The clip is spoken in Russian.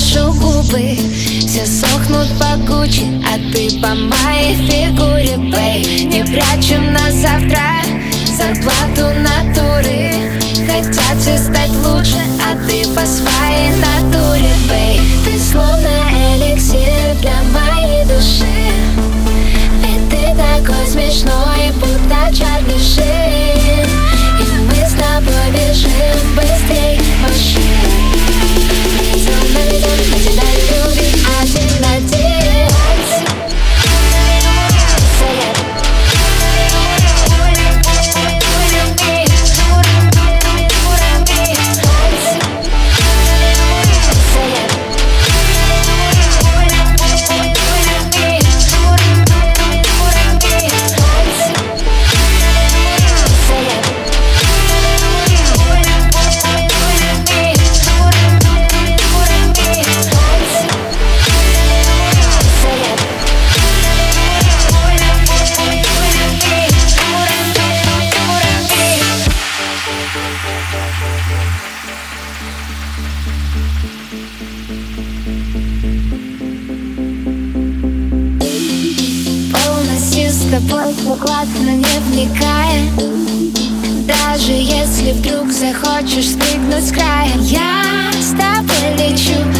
нашу губы Все сохнут по погуче, а ты по моей фигуре, бей Не прячем на завтра зарплату натуры. Хотят все стать лучше, а ты по своей натуре, бей Ты словно эликсир для моей души. Полностью с тобой не вникая. Даже если вдруг захочешь спрыгнуть с края Я с тобой лечу.